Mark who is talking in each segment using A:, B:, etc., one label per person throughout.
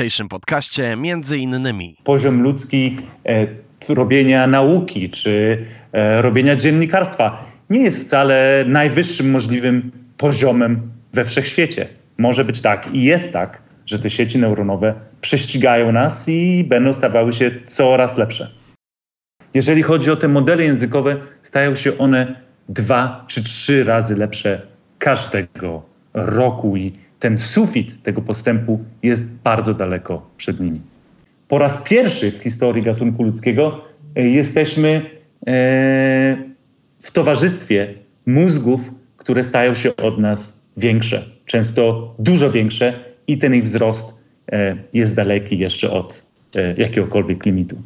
A: dzisiejszym podcaście między innymi
B: poziom ludzki e, robienia nauki czy e, robienia dziennikarstwa nie jest wcale najwyższym możliwym poziomem we wszechświecie. Może być tak i jest tak, że te sieci neuronowe prześcigają nas i będą stawały się coraz lepsze. Jeżeli chodzi o te modele językowe, stają się one dwa czy trzy razy lepsze każdego roku i ten sufit tego postępu jest bardzo daleko przed nimi. Po raz pierwszy w historii gatunku ludzkiego e, jesteśmy e, w towarzystwie mózgów, które stają się od nas większe, często dużo większe i ten ich wzrost e, jest daleki jeszcze od jakiegokolwiek limitu.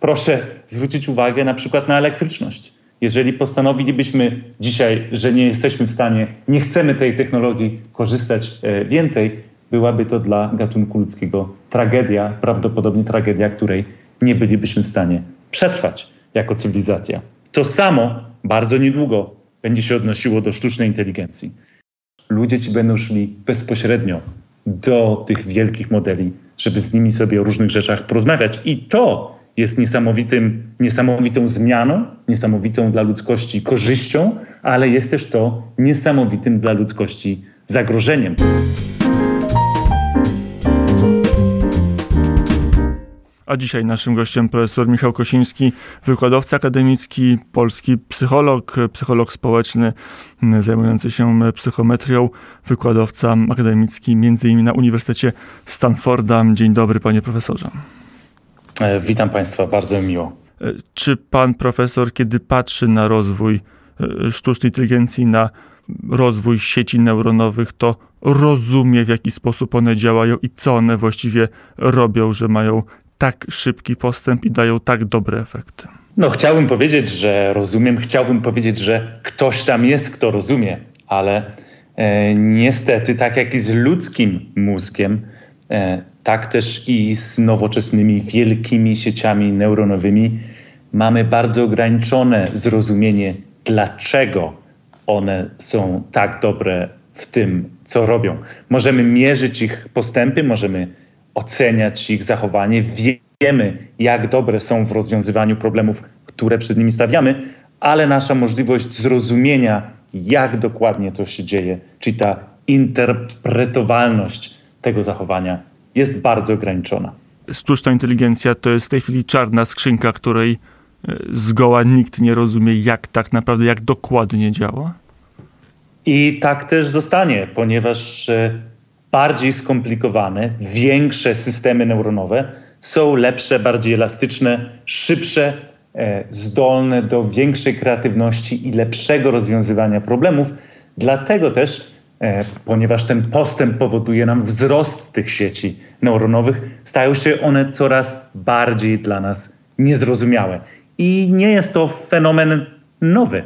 B: Proszę zwrócić uwagę na przykład na elektryczność. Jeżeli postanowilibyśmy dzisiaj, że nie jesteśmy w stanie, nie chcemy tej technologii korzystać e, więcej, byłaby to dla gatunku ludzkiego tragedia, prawdopodobnie tragedia, której nie bylibyśmy w stanie przetrwać jako cywilizacja. To samo bardzo niedługo będzie się odnosiło do sztucznej inteligencji. Ludzie ci będą szli bezpośrednio do tych wielkich modeli, żeby z nimi sobie o różnych rzeczach porozmawiać. I to jest niesamowitym, niesamowitą zmianą, niesamowitą dla ludzkości korzyścią, ale jest też to niesamowitym dla ludzkości zagrożeniem.
C: A dzisiaj naszym gościem profesor Michał Kosiński, wykładowca akademicki, polski psycholog, psycholog społeczny zajmujący się psychometrią, wykładowca akademicki innymi na Uniwersytecie Stanforda. Dzień dobry panie profesorze.
B: E, witam Państwa, bardzo miło.
C: E, czy pan profesor, kiedy patrzy na rozwój e, sztucznej inteligencji, na rozwój sieci neuronowych, to rozumie, w jaki sposób one działają i co one właściwie robią, że mają tak szybki postęp i dają tak dobre efekty?
B: No, chciałbym powiedzieć, że rozumiem, chciałbym powiedzieć, że ktoś tam jest, kto rozumie, ale e, niestety, tak jak i z ludzkim mózgiem, e, tak też i z nowoczesnymi wielkimi sieciami neuronowymi mamy bardzo ograniczone zrozumienie, dlaczego one są tak dobre w tym, co robią. Możemy mierzyć ich postępy, możemy oceniać ich zachowanie, wiemy, jak dobre są w rozwiązywaniu problemów, które przed nimi stawiamy, ale nasza możliwość zrozumienia, jak dokładnie to się dzieje, czyli ta interpretowalność tego zachowania jest bardzo ograniczona.
C: Sztuczna inteligencja to jest w tej chwili czarna skrzynka, której e, zgoła nikt nie rozumie, jak tak naprawdę, jak dokładnie działa?
B: I tak też zostanie, ponieważ e, bardziej skomplikowane, większe systemy neuronowe są lepsze, bardziej elastyczne, szybsze, e, zdolne do większej kreatywności i lepszego rozwiązywania problemów. Dlatego też ponieważ ten postęp powoduje nam wzrost tych sieci neuronowych, stają się one coraz bardziej dla nas niezrozumiałe. I nie jest to fenomen nowy.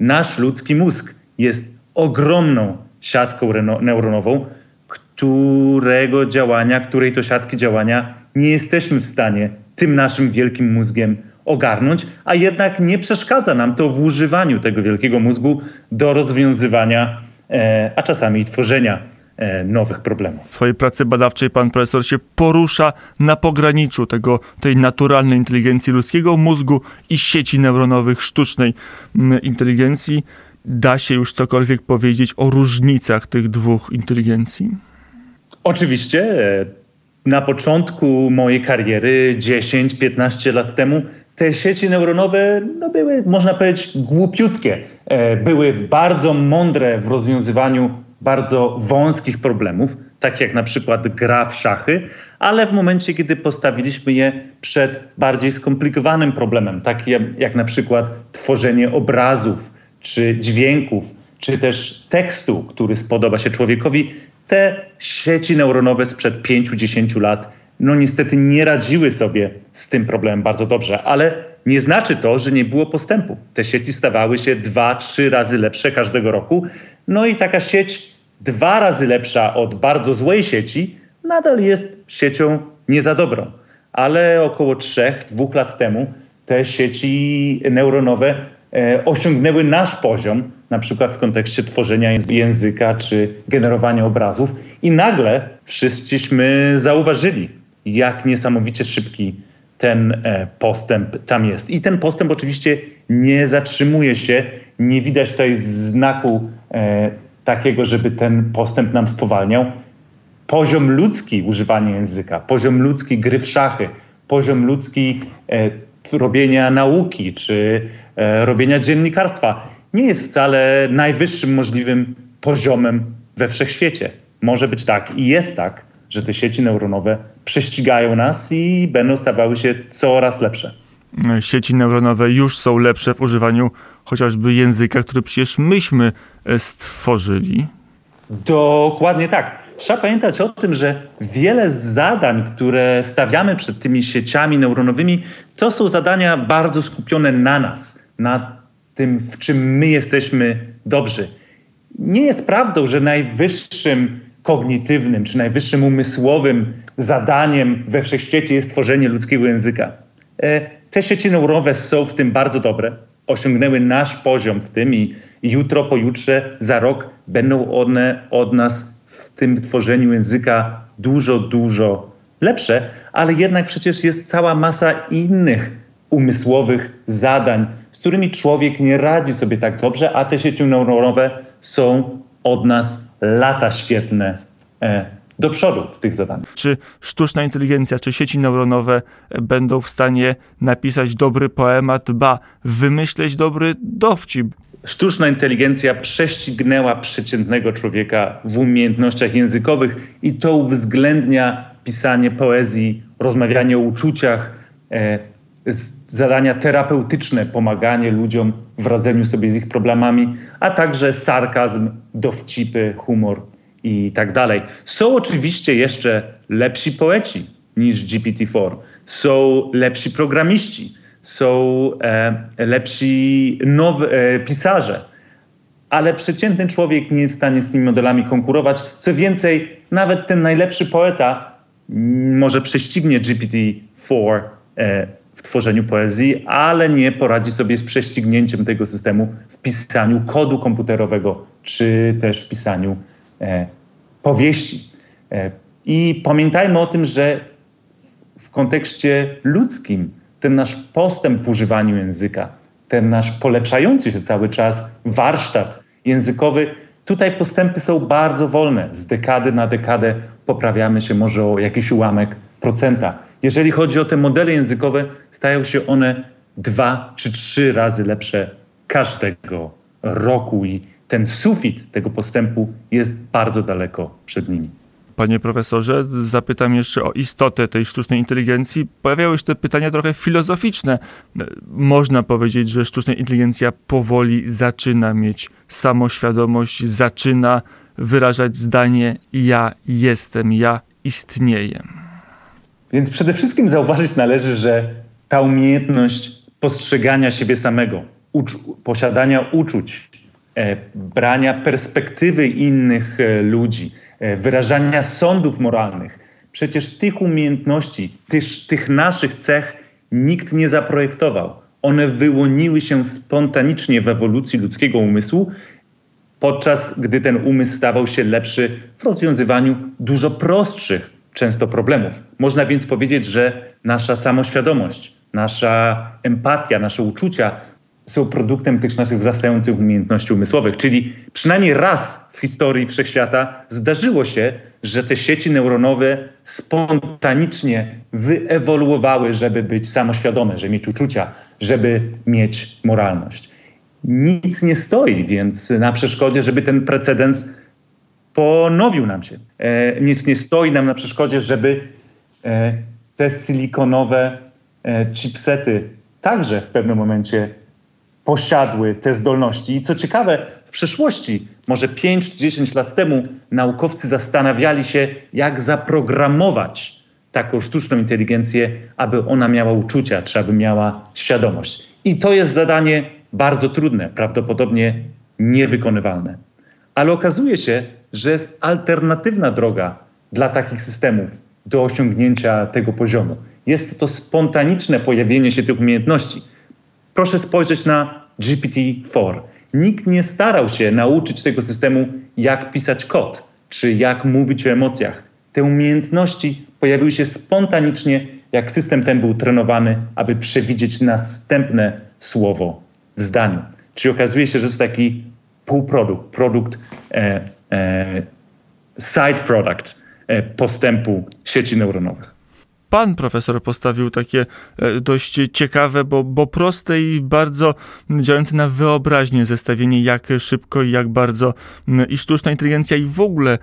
B: Nasz ludzki mózg jest ogromną siatką neuronową, którego działania, której to siatki działania nie jesteśmy w stanie tym naszym wielkim mózgiem ogarnąć, a jednak nie przeszkadza nam to w używaniu tego wielkiego mózgu do rozwiązywania E, a czasami tworzenia e, nowych problemów.
C: W swojej pracy badawczej pan profesor się porusza na pograniczu tego, tej naturalnej inteligencji ludzkiego mózgu i sieci neuronowych sztucznej mm, inteligencji. Da się już cokolwiek powiedzieć o różnicach tych dwóch inteligencji?
B: Oczywiście. E, na początku mojej kariery, 10-15 lat temu, te sieci neuronowe no, były, można powiedzieć, głupiutkie. E, były bardzo mądre w rozwiązywaniu bardzo wąskich problemów, tak jak na przykład gra w szachy, ale w momencie, kiedy postawiliśmy je przed bardziej skomplikowanym problemem, takim jak na przykład tworzenie obrazów, czy dźwięków, czy też tekstu, który spodoba się człowiekowi, te sieci neuronowe sprzed 5-10 lat no niestety nie radziły sobie z tym problemem bardzo dobrze, ale nie znaczy to, że nie było postępu. Te sieci stawały się dwa, trzy razy lepsze każdego roku. No i taka sieć dwa razy lepsza od bardzo złej sieci nadal jest siecią nie za dobrą. Ale około trzech, dwóch lat temu te sieci neuronowe e, osiągnęły nasz poziom, na przykład w kontekście tworzenia języka czy generowania obrazów. I nagle wszyscyśmy zauważyli, jak niesamowicie szybki ten e, postęp tam jest. I ten postęp oczywiście nie zatrzymuje się, nie widać tutaj znaku e, takiego, żeby ten postęp nam spowalniał. Poziom ludzki używania języka, poziom ludzki gry w szachy, poziom ludzki e, robienia nauki czy robienia dziennikarstwa nie jest wcale najwyższym możliwym poziomem we wszechświecie. Może być tak i jest tak, że te sieci neuronowe prześcigają nas i będą stawały się coraz lepsze.
C: Sieci neuronowe już są lepsze w używaniu chociażby języka, który przecież myśmy e, stworzyli.
B: Dokładnie tak. Trzeba pamiętać o tym, że wiele zadań, które stawiamy przed tymi sieciami neuronowymi, to są zadania bardzo skupione na nas, na tym, w czym my jesteśmy dobrzy. Nie jest prawdą, że najwyższym kognitywnym czy najwyższym umysłowym zadaniem we wszechświecie jest tworzenie ludzkiego języka. E, te sieci neuronowe są w tym bardzo dobre, osiągnęły nasz poziom w tym i jutro, pojutrze, za rok będą one od nas w tym tworzeniu języka dużo, dużo lepsze, ale jednak przecież jest cała masa innych umysłowych zadań, z którymi człowiek nie radzi sobie tak dobrze, a te sieci neuronowe są od nas lata świetne e, do przodu w tych zadaniach.
C: Czy sztuczna inteligencja, czy sieci neuronowe będą w stanie napisać dobry poemat, ba, wymyśleć dobry dowcip?
B: Sztuczna inteligencja prześcignęła przeciętnego człowieka w umiejętnościach językowych i to uwzględnia pisanie poezji, rozmawianie o uczuciach, e, zadania terapeutyczne, pomaganie ludziom w radzeniu sobie z ich problemami, a także sarkazm, dowcipy, humor i tak dalej. Są oczywiście jeszcze lepsi poeci niż GPT-4, są lepsi programiści, są e, lepsi e, pisarze, ale przeciętny człowiek nie jest w stanie z tymi modelami konkurować. Co więcej, nawet ten najlepszy poeta może prześcignie GPT-4 e, w tworzeniu poezji, ale nie poradzi sobie z prześcignięciem tego systemu w pisaniu kodu komputerowego czy też w pisaniu e, powieści. E, I pamiętajmy o tym, że w kontekście ludzkim ten nasz postęp w używaniu języka, ten nasz polepszający się cały czas warsztat językowy, tutaj postępy są bardzo wolne. Z dekady na dekadę poprawiamy się może o jakiś ułamek procenta. Jeżeli chodzi o te modele językowe, stają się one dwa czy trzy razy lepsze każdego roku i ten sufit tego postępu jest bardzo daleko przed nimi.
C: Panie profesorze, zapytam jeszcze o istotę tej sztucznej inteligencji. Pojawiały się te pytania trochę filozoficzne. Można powiedzieć, że sztuczna inteligencja powoli zaczyna mieć samoświadomość, zaczyna wyrażać zdanie ja jestem, ja istnieję.
B: Więc przede wszystkim zauważyć należy, że ta umiejętność postrzegania siebie samego, posiadania uczuć, e, brania perspektywy innych e, ludzi, e, wyrażania sądów moralnych, przecież tych umiejętności, tych, tych naszych cech nikt nie zaprojektował. One wyłoniły się spontanicznie w ewolucji ludzkiego umysłu, podczas gdy ten umysł stawał się lepszy w rozwiązywaniu dużo prostszych często problemów. Można więc powiedzieć, że nasza samoświadomość, nasza empatia, nasze uczucia są produktem tych naszych wzrastających umiejętności umysłowych. Czyli przynajmniej raz w historii wszechświata zdarzyło się, że te sieci neuronowe spontanicznie wyewoluowały, żeby być samoświadome, żeby mieć uczucia, żeby mieć moralność. Nic nie stoi więc na przeszkodzie, żeby ten precedens ponowił nam się. E, nic nie stoi nam na przeszkodzie, żeby e, te silikonowe e, chipsety także w pewnym momencie posiadły te zdolności. I co ciekawe, w przeszłości, może 5-10 lat temu, naukowcy zastanawiali się, jak zaprogramować taką sztuczną inteligencję, aby ona miała uczucia, czy aby miała świadomość. I to jest zadanie bardzo trudne, prawdopodobnie niewykonywalne. Ale okazuje się, że jest alternatywna droga dla takich systemów do osiągnięcia tego poziomu. Jest to spontaniczne pojawienie się tych umiejętności. Proszę spojrzeć na GPT-4. Nikt nie starał się nauczyć tego systemu, jak pisać kod, czy jak mówić o emocjach. Te umiejętności pojawiły się spontanicznie, jak system ten był trenowany, aby przewidzieć następne słowo w zdaniu. Czyli okazuje się, że to taki półprodukt, produkt, e, side product e, postępu sieci neuronowych
C: pan profesor postawił takie e, dość ciekawe, bo, bo proste i bardzo działające na wyobraźnię zestawienie, jak szybko i jak bardzo i sztuczna inteligencja i w ogóle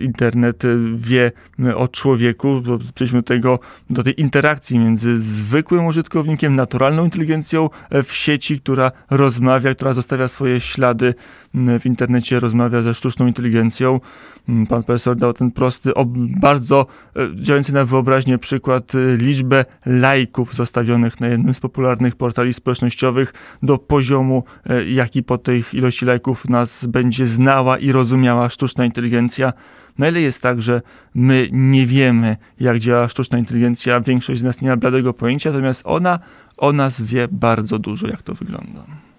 C: internet wie o człowieku. Przejdźmy do tego, do tej interakcji między zwykłym użytkownikiem, naturalną inteligencją e, w sieci, która rozmawia, która zostawia swoje ślady w internecie, rozmawia ze sztuczną inteligencją. Pan profesor dał ten prosty, bardzo e, działający na wyobraźnię przykład y, liczbę lajków zostawionych na jednym z popularnych portali społecznościowych do poziomu, e, jaki po tej ilości lajków nas będzie znała i rozumiała sztuczna inteligencja. Na ile jest tak, że my nie wiemy, jak działa sztuczna inteligencja, większość z nas nie ma bladego pojęcia, natomiast ona o nas wie bardzo dużo, jak to wygląda.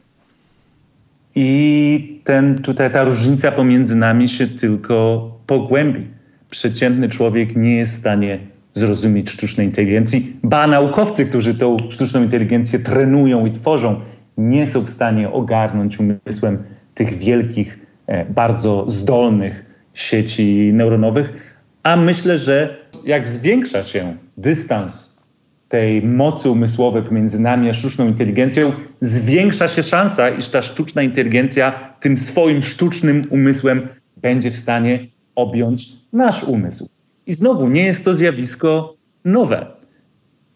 B: I ten, tutaj ta różnica pomiędzy nami się tylko pogłębi. Przeciętny człowiek nie jest w stanie zrozumieć sztucznej inteligencji, ba naukowcy, którzy tą sztuczną inteligencję trenują i tworzą, nie są w stanie ogarnąć umysłem tych wielkich, e, bardzo zdolnych sieci neuronowych, a myślę, że jak zwiększa się dystans tej mocy umysłowej pomiędzy nami a sztuczną inteligencją, zwiększa się szansa, iż ta sztuczna inteligencja tym swoim sztucznym umysłem będzie w stanie objąć nasz umysł. I znowu nie jest to zjawisko nowe.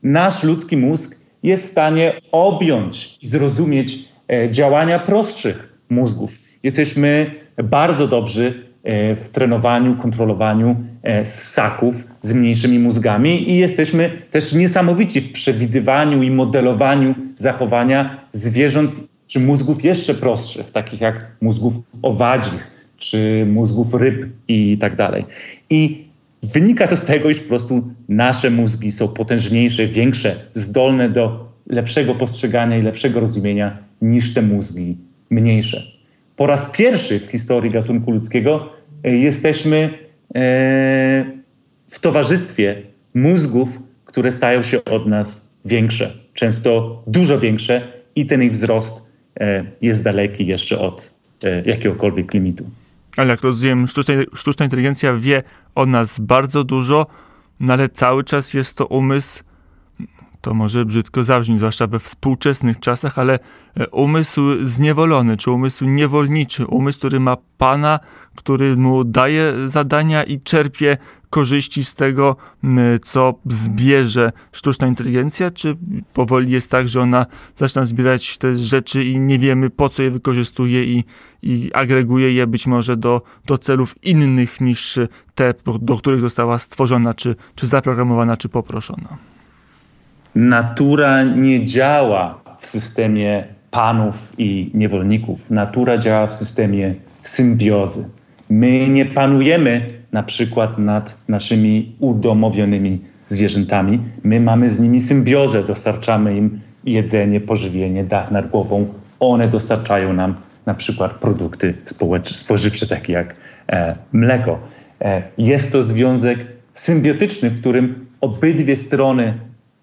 B: Nasz ludzki mózg jest w stanie objąć i zrozumieć e, działania prostszych mózgów. Jesteśmy bardzo dobrzy e, w trenowaniu, kontrolowaniu e, ssaków z mniejszymi mózgami i jesteśmy też niesamowici w przewidywaniu i modelowaniu zachowania zwierząt czy mózgów jeszcze prostszych, takich jak mózgów owadzich czy mózgów ryb i tak dalej. I Wynika to z tego, iż po prostu nasze mózgi są potężniejsze, większe, zdolne do lepszego postrzegania i lepszego rozumienia niż te mózgi mniejsze. Po raz pierwszy w historii gatunku ludzkiego e, jesteśmy e, w towarzystwie mózgów, które stają się od nas większe, często dużo większe i ten ich wzrost e, jest daleki jeszcze od jakiegokolwiek limitu.
C: Ale jak rozumiem, sztuczna, sztuczna inteligencja wie o nas bardzo dużo, no ale cały czas jest to umysł, to może brzydko zabrzmi, zwłaszcza we współczesnych czasach, ale e, umysł zniewolony, czy umysł niewolniczy, umysł, który ma pana, który mu daje zadania i czerpie korzyści z tego, co zbierze sztuczna inteligencja, czy powoli jest tak, że ona zaczyna zbierać te rzeczy i nie wiemy po co je wykorzystuje i, i agreguje je być może do, do celów innych niż te, do których została stworzona, czy, czy zaprogramowana, czy poproszona?
B: Natura nie działa w systemie panów i niewolników. Natura działa w systemie symbiozy. My nie panujemy na przykład nad naszymi udomowionymi zwierzętami. My mamy z nimi symbiozę, dostarczamy im jedzenie, pożywienie, dach nad głową. One dostarczają nam na przykład produkty spożywcze, takie jak e, mleko. E, jest to związek symbiotyczny, w którym obydwie strony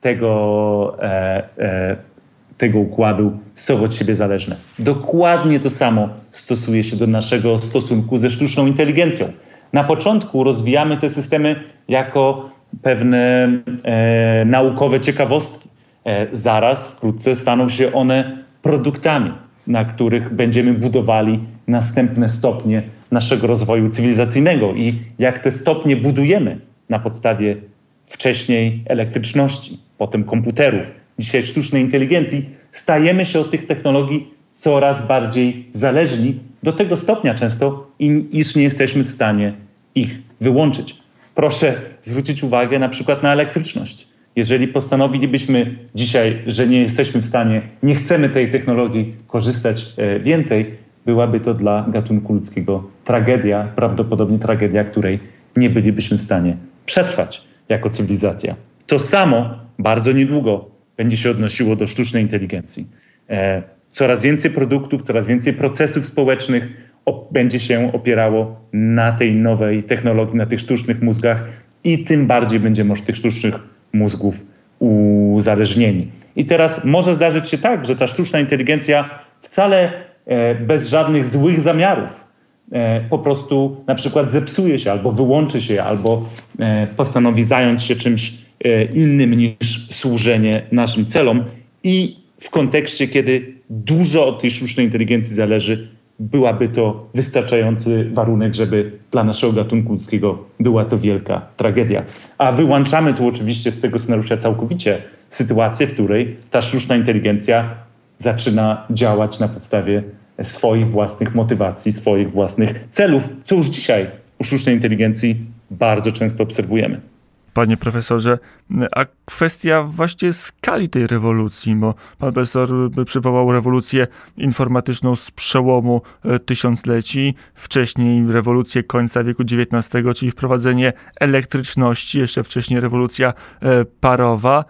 B: tego, e, e tego układu są od siebie zależne. Dokładnie to samo stosuje się do naszego stosunku ze sztuczną inteligencją. Na początku rozwijamy te systemy jako pewne e, naukowe ciekawostki. E, zaraz wkrótce staną się one produktami, na których będziemy budowali następne stopnie naszego rozwoju cywilizacyjnego i jak te stopnie budujemy na podstawie wcześniej elektryczności, potem komputerów, dzisiaj sztucznej inteligencji, stajemy się od tych technologii coraz bardziej zależni do tego stopnia często, iż nie jesteśmy w stanie ich wyłączyć. Proszę zwrócić uwagę na przykład na elektryczność. Jeżeli postanowilibyśmy dzisiaj, że nie jesteśmy w stanie, nie chcemy tej technologii korzystać e, więcej, byłaby to dla gatunku ludzkiego tragedia, prawdopodobnie tragedia, której nie bylibyśmy w stanie przetrwać jako cywilizacja. To samo bardzo niedługo będzie się odnosiło do sztucznej inteligencji. E, Coraz więcej produktów, coraz więcej procesów społecznych będzie się opierało na tej nowej technologii, na tych sztucznych mózgach i tym bardziej będziemy od tych sztucznych mózgów uzależnieni. I teraz może zdarzyć się tak, że ta sztuczna inteligencja wcale e, bez żadnych złych zamiarów e, po prostu na przykład zepsuje się albo wyłączy się, albo postanowi zająć się czymś innym niż służenie naszym celom. I w kontekście, kiedy dużo od tej sztucznej inteligencji zależy, byłaby to wystarczający warunek, żeby dla naszego gatunku ludzkiego była to wielka tragedia. A wyłączamy tu oczywiście z tego scenariusza całkowicie sytuację, w której ta sztuczna inteligencja zaczyna działać na podstawie swoich własnych motywacji, swoich własnych celów, co już dzisiaj u sztucznej inteligencji bardzo często obserwujemy
C: panie profesorze. A kwestia właśnie skali tej rewolucji, bo pan profesor przywołał rewolucję informatyczną z przełomu e, tysiącleci, wcześniej rewolucję końca wieku XIX, czyli wprowadzenie elektryczności, jeszcze wcześniej rewolucja e, parowa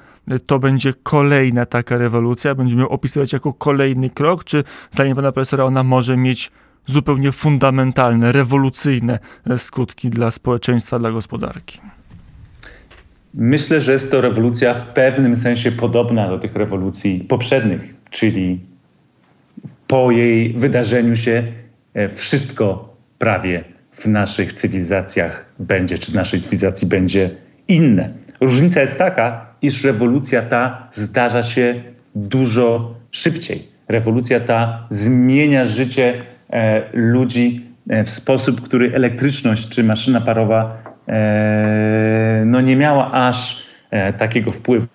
C: to będzie kolejna taka rewolucja, będziemy ją opisywać jako kolejny krok, czy zdaniem pana profesora ona może mieć zupełnie fundamentalne, rewolucyjne e, skutki dla społeczeństwa, dla gospodarki?
B: Myślę, że jest to rewolucja w pewnym sensie podobna do tych rewolucji poprzednich, czyli po jej wydarzeniu się e, wszystko prawie w naszych cywilizacjach będzie, czy w naszej cywilizacji będzie inne. Różnica jest taka, iż rewolucja ta zdarza się dużo szybciej. Rewolucja ta zmienia życie e, ludzi e, w sposób, który elektryczność czy maszyna parowa no nie miała aż e, takiego wpływu.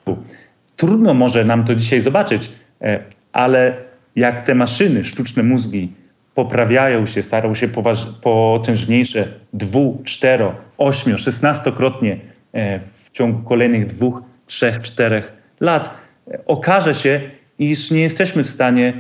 B: Trudno może nam to dzisiaj zobaczyć, e, ale jak te maszyny, sztuczne mózgi poprawiają się, starają się potężniejsze dwu, cztero, ośmiu, szesnastokrotnie w ciągu kolejnych dwóch, trzech, czterech lat, okaże się, iż nie jesteśmy w stanie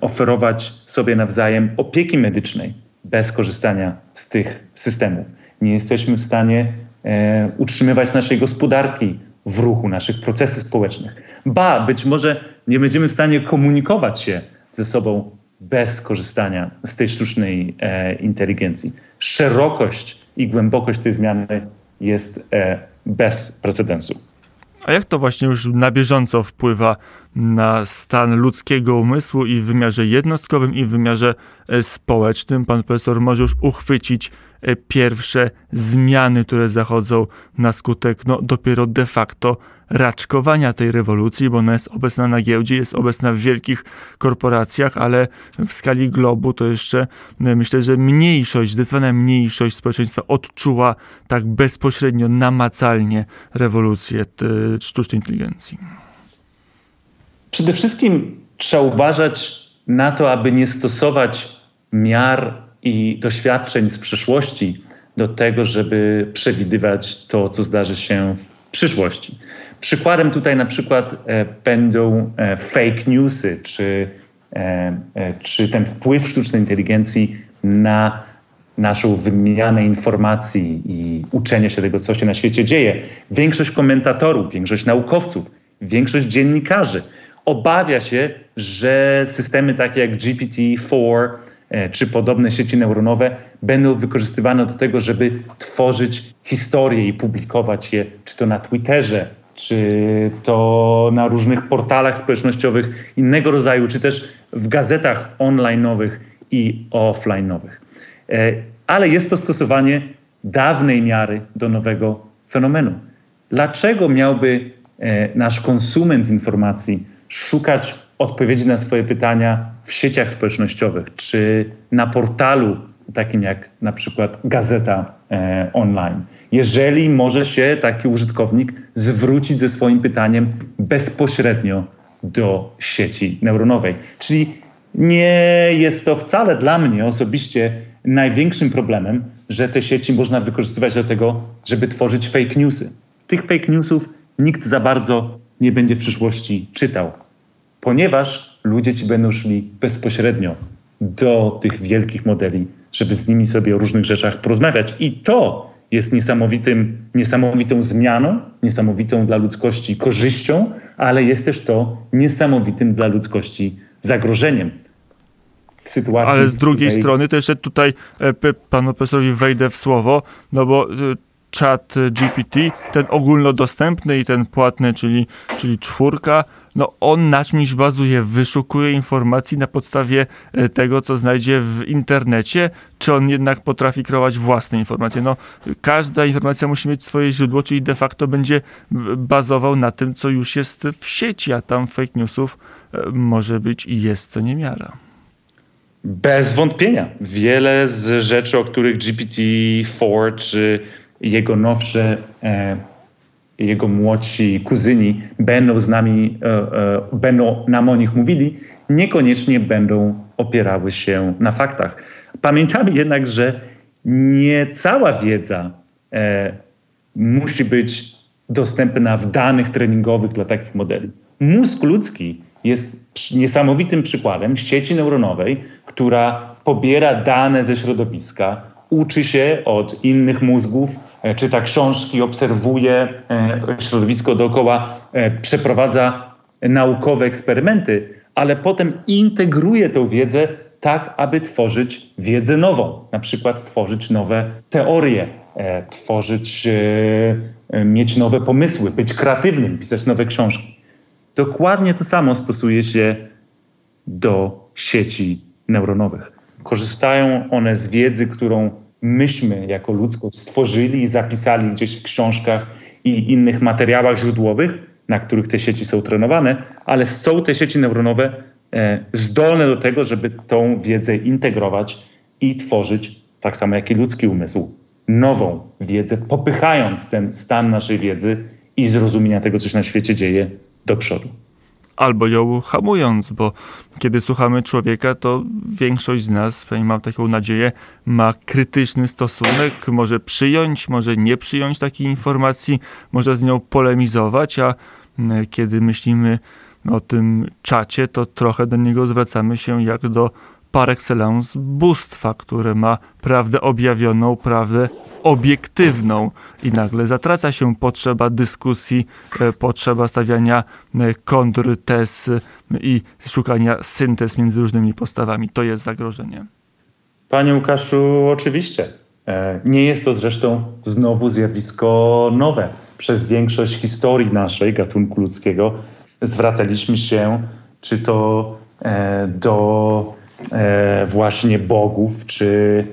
B: oferować sobie nawzajem opieki medycznej bez korzystania z tych systemów nie jesteśmy w stanie e, utrzymywać naszej gospodarki w ruchu, naszych procesów społecznych. Ba, być może nie będziemy w stanie komunikować się ze sobą bez korzystania z tej sztucznej e, inteligencji. Szerokość i głębokość tej zmiany jest e, bez precedensu.
C: A jak to właśnie już na bieżąco wpływa na stan ludzkiego umysłu i w wymiarze jednostkowym, i w wymiarze społecznym? Pan profesor może już uchwycić pierwsze zmiany, które zachodzą na skutek no, dopiero de facto raczkowania tej rewolucji, bo ona jest obecna na giełdzie, jest obecna w wielkich korporacjach, ale w skali globu to jeszcze no, myślę, że mniejszość, zdecydowana mniejszość społeczeństwa odczuła tak bezpośrednio, namacalnie rewolucję sztucznej inteligencji.
B: Przede wszystkim trzeba uważać na to, aby nie stosować miar i doświadczeń z przeszłości do tego, żeby przewidywać to, co zdarzy się w przyszłości. Przykładem tutaj na przykład e, będą e, fake newsy, czy, e, czy ten wpływ sztucznej inteligencji na naszą wymianę informacji i uczenie się tego, co się na świecie dzieje. Większość komentatorów, większość naukowców, większość dziennikarzy obawia się, że systemy takie jak GPT-4 E, czy podobne sieci neuronowe będą wykorzystywane do tego, żeby tworzyć historie i publikować je, czy to na Twitterze, czy to na różnych portalach społecznościowych innego rodzaju, czy też w gazetach online'owych i offline'owych. E, ale jest to stosowanie dawnej miary do nowego fenomenu. Dlaczego miałby e, nasz konsument informacji szukać odpowiedzi na swoje pytania w sieciach społecznościowych czy na portalu takim jak na przykład gazeta e, online. Jeżeli może się taki użytkownik zwrócić ze swoim pytaniem bezpośrednio do sieci neuronowej. Czyli nie jest to wcale dla mnie osobiście największym problemem, że te sieci można wykorzystywać do tego, żeby tworzyć fake newsy. Tych fake newsów nikt za bardzo nie będzie w przyszłości czytał ponieważ ludzie ci będą szli bezpośrednio do tych wielkich modeli, żeby z nimi sobie o różnych rzeczach porozmawiać. I to jest niesamowitym, niesamowitą zmianą, niesamowitą dla ludzkości korzyścią, ale jest też to niesamowitym dla ludzkości zagrożeniem.
C: Sytuacji, ale z drugiej której... strony też tutaj e, panu profesorowi wejdę w słowo, no bo e, chat GPT, ten ogólnodostępny i ten płatny, czyli, czyli czwórka, no on na czymś bazuje, wyszukuje informacji na podstawie e, tego, co znajdzie w internecie, czy on jednak potrafi kreować własne informacje. No, każda informacja musi mieć swoje źródło, czyli de facto będzie bazował na tym, co już jest w sieci, a tam fake newsów e, może być i jest co niemiara.
B: Bez wątpienia. Wiele z rzeczy, o których GPT-4 czy jego nowsze e, jego młodsi kuzyni będą z nami, e, e, będą nam o nich mówili, niekoniecznie będą opierały się na faktach. Pamiętamy jednak, że nie cała wiedza e, musi być dostępna w danych treningowych dla takich modeli. Mózg ludzki jest niesamowitym przykładem sieci neuronowej, która pobiera dane ze środowiska, uczy się od innych mózgów, czyta książki, obserwuje e, środowisko dookoła, e, przeprowadza naukowe eksperymenty, ale potem integruje tę wiedzę tak, aby tworzyć wiedzę nową, na przykład tworzyć nowe teorie, tworzyć, mieć nowe pomysły, być kreatywnym, pisać nowe książki. Dokładnie to samo stosuje się do sieci neuronowych. Korzystają one z wiedzy, którą myśmy jako ludzkość stworzyli i zapisali gdzieś w książkach i innych materiałach źródłowych, na których te sieci są trenowane, ale są te sieci neuronowe e, zdolne do tego, żeby tą wiedzę integrować i tworzyć, tak samo jak i ludzki umysł, nową wiedzę, popychając ten stan naszej wiedzy i zrozumienia tego, co się na świecie dzieje do przodu
C: albo ją hamując, bo kiedy słuchamy człowieka, to większość z nas, mam taką nadzieję, ma krytyczny stosunek, może przyjąć, może nie przyjąć takiej informacji, może z nią polemizować, a kiedy myślimy o tym czacie, to trochę do niego zwracamy się jak do par excellence bóstwa, które ma prawdę objawioną, prawdę obiektywną i nagle zatraca się potrzeba dyskusji, e, potrzeba stawiania e, kontrtez i szukania syntez między różnymi postawami. To jest zagrożenie.
B: Panie Łukaszu, oczywiście. E, nie jest to zresztą znowu zjawisko nowe. Przez większość historii naszej, gatunku ludzkiego, zwracaliśmy się czy to do właśnie bogów, czy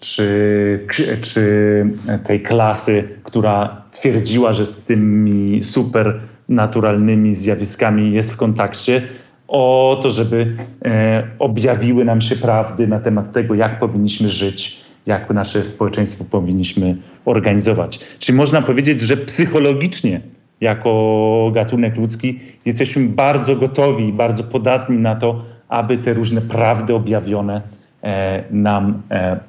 B: czy, czy tej klasy, która twierdziła, że z tymi supernaturalnymi zjawiskami jest w kontakcie, o to, żeby e, objawiły nam się prawdy na temat tego, jak powinniśmy żyć, jak nasze społeczeństwo powinniśmy organizować. Czyli można powiedzieć, że psychologicznie, jako gatunek ludzki, jesteśmy bardzo gotowi, bardzo podatni na to, aby te różne prawdy objawione e, nam e,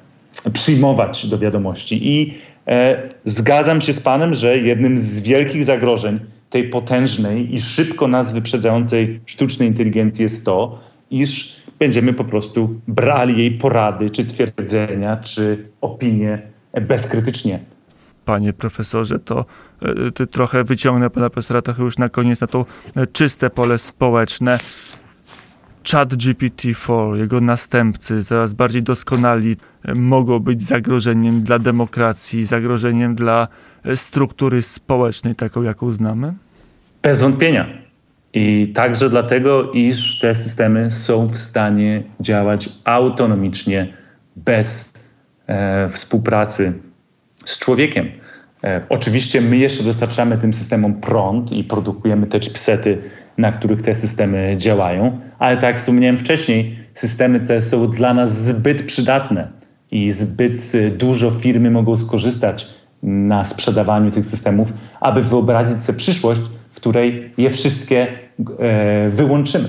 B: przyjmować do wiadomości. I e, zgadzam się z Panem, że jednym z wielkich zagrożeń tej potężnej i szybko nas wyprzedzającej sztucznej inteligencji jest to, iż będziemy po prostu brali jej porady, czy twierdzenia, czy opinie bezkrytycznie.
C: Panie profesorze, to y, trochę wyciągnę pana profesora trochę już na koniec na to czyste pole społeczne. Chat GPT-4, jego następcy, coraz bardziej doskonali, e, mogą być zagrożeniem dla demokracji, zagrożeniem dla e, struktury społecznej, taką jaką znamy?
B: Bez wątpienia. I także dlatego, iż te systemy są w stanie działać autonomicznie, bez e, współpracy z człowiekiem. E, oczywiście my jeszcze dostarczamy tym systemom prąd i produkujemy te chipsety, na których te systemy działają, ale tak jak wspomniałem wcześniej, systemy te są dla nas zbyt przydatne i zbyt y, dużo firmy mogą skorzystać na sprzedawaniu tych systemów, aby wyobrazić sobie przyszłość, w której je wszystkie e, wyłączymy.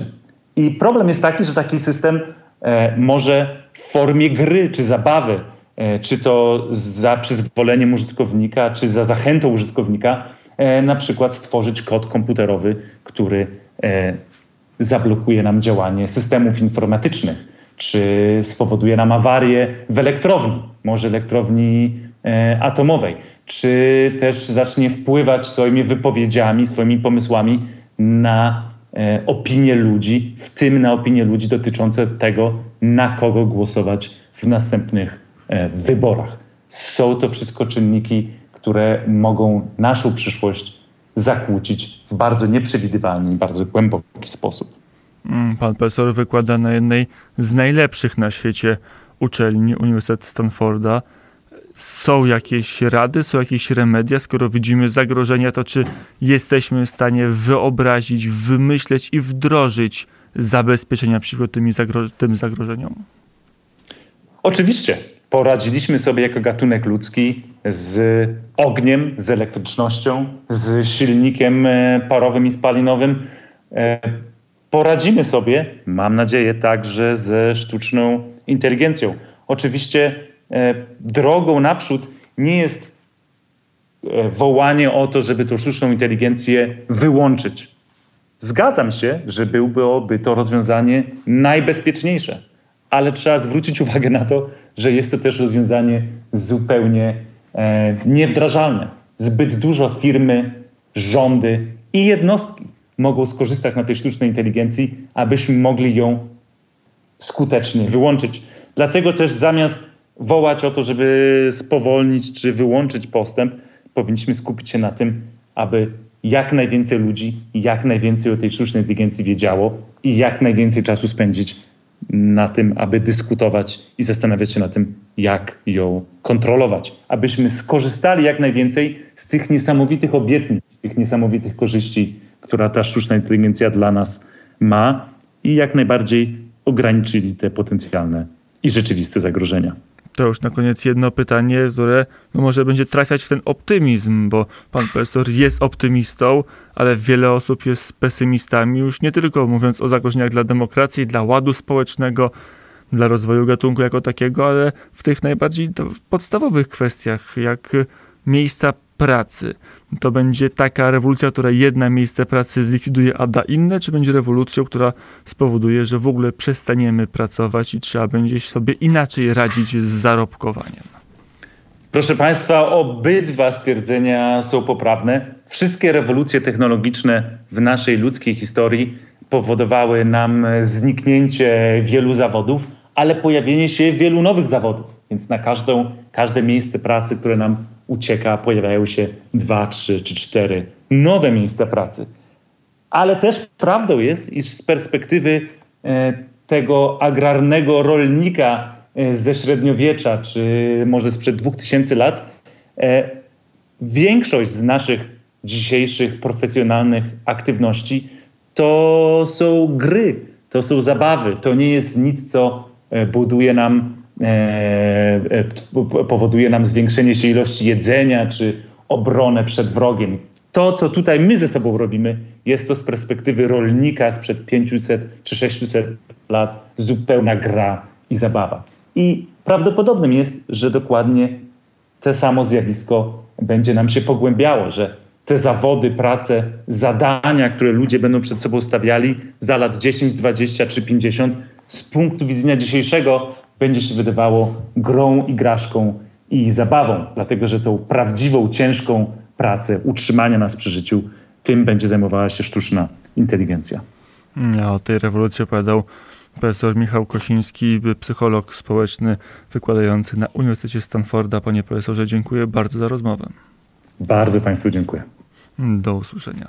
B: I problem jest taki, że taki system e, może w formie gry czy zabawy, e, czy to za przyzwoleniem użytkownika, czy za zachętą użytkownika, na przykład stworzyć kod komputerowy, który zablokuje nam działanie systemów informatycznych, czy spowoduje nam awarię w elektrowni. Może elektrowni e, atomowej, czy też zacznie wpływać swoimi wypowiedziami, swoimi pomysłami na e, opinię ludzi, w tym na opinię ludzi dotyczące tego, na kogo głosować w następnych e, wyborach. Są to wszystko czynniki, które mogą naszą przyszłość zakłócić w bardzo nieprzewidywalny i bardzo głęboki sposób.
C: Mm, pan profesor wykłada na jednej z najlepszych na świecie uczelni, Uniwersytet Stanforda. Są jakieś rady, są jakieś remedia, skoro widzimy zagrożenia, to czy jesteśmy w stanie wyobrazić, wymyśleć i wdrożyć zabezpieczenia przeciwko tym, zagro tym zagrożeniom?
B: Oczywiście. Poradziliśmy sobie jako gatunek ludzki z ogniem, z elektrycznością, z silnikiem e, parowym i spalinowym. E, poradzimy sobie, mam nadzieję, także ze sztuczną inteligencją. Oczywiście e, drogą naprzód nie jest wołanie o to, żeby tą sztuczną inteligencję wyłączyć. Zgadzam się, że byłoby to rozwiązanie najbezpieczniejsze, ale trzeba zwrócić uwagę na to, że jest to też rozwiązanie zupełnie e, niewdrażalne. Zbyt dużo firmy, rządy i jednostki mogą skorzystać na tej sztucznej inteligencji, abyśmy mogli ją skutecznie wyłączyć. Dlatego też zamiast wołać o to, żeby spowolnić czy wyłączyć postęp, powinniśmy skupić się na tym, aby jak najwięcej ludzi, jak najwięcej o tej sztucznej inteligencji wiedziało i jak najwięcej czasu spędzić na tym, aby dyskutować i zastanawiać się na tym, jak ją kontrolować. Abyśmy skorzystali jak najwięcej z tych niesamowitych obietnic, z tych niesamowitych korzyści, która ta sztuczna inteligencja dla nas ma i jak najbardziej ograniczyli te potencjalne i rzeczywiste zagrożenia.
C: To już na koniec jedno pytanie, które no może będzie trafiać w ten optymizm, bo pan profesor jest optymistą, ale wiele osób jest pesymistami, już nie tylko mówiąc o zagrożeniach dla demokracji, dla ładu społecznego, dla rozwoju gatunku jako takiego, ale w tych najbardziej podstawowych kwestiach, jak miejsca pracy. To będzie taka rewolucja, która jedna miejsce pracy zlikwiduje, a da inne, czy będzie rewolucją, która spowoduje, że w ogóle przestaniemy pracować i trzeba będzie sobie inaczej radzić z zarobkowaniem?
B: Proszę Państwa, obydwa stwierdzenia są poprawne. Wszystkie rewolucje technologiczne w naszej ludzkiej historii powodowały nam zniknięcie wielu zawodów, ale pojawienie się wielu nowych zawodów. Więc na każdą, każde miejsce pracy, które nam ucieka, pojawiają się dwa, trzy czy cztery nowe miejsca pracy. Ale też prawdą jest, iż z perspektywy e, tego agrarnego rolnika e, ze średniowiecza, czy może sprzed dwóch tysięcy lat, e, większość z naszych dzisiejszych profesjonalnych aktywności to są gry, to są zabawy, to nie jest nic, co buduje nam powoduje nam zwiększenie się ilości jedzenia czy obronę przed wrogiem. To, co tutaj my ze sobą robimy, jest to z perspektywy rolnika sprzed 500 czy 600 lat zupełna gra i zabawa. I prawdopodobnym jest, że dokładnie to samo zjawisko będzie nam się pogłębiało, że te zawody, prace, zadania, które ludzie będą przed sobą stawiali za lat 10, 20 czy 50, z punktu widzenia dzisiejszego będzie się wydawało grą, igraszką i zabawą, dlatego że tą prawdziwą, ciężką pracę utrzymania nas przy życiu, tym będzie zajmowała się sztuczna inteligencja.
C: Ja o tej rewolucji opowiadał profesor Michał Kosiński, psycholog społeczny wykładający na Uniwersytecie Stanforda. Panie profesorze, dziękuję bardzo za rozmowę.
B: Bardzo Państwu dziękuję.
C: Do usłyszenia.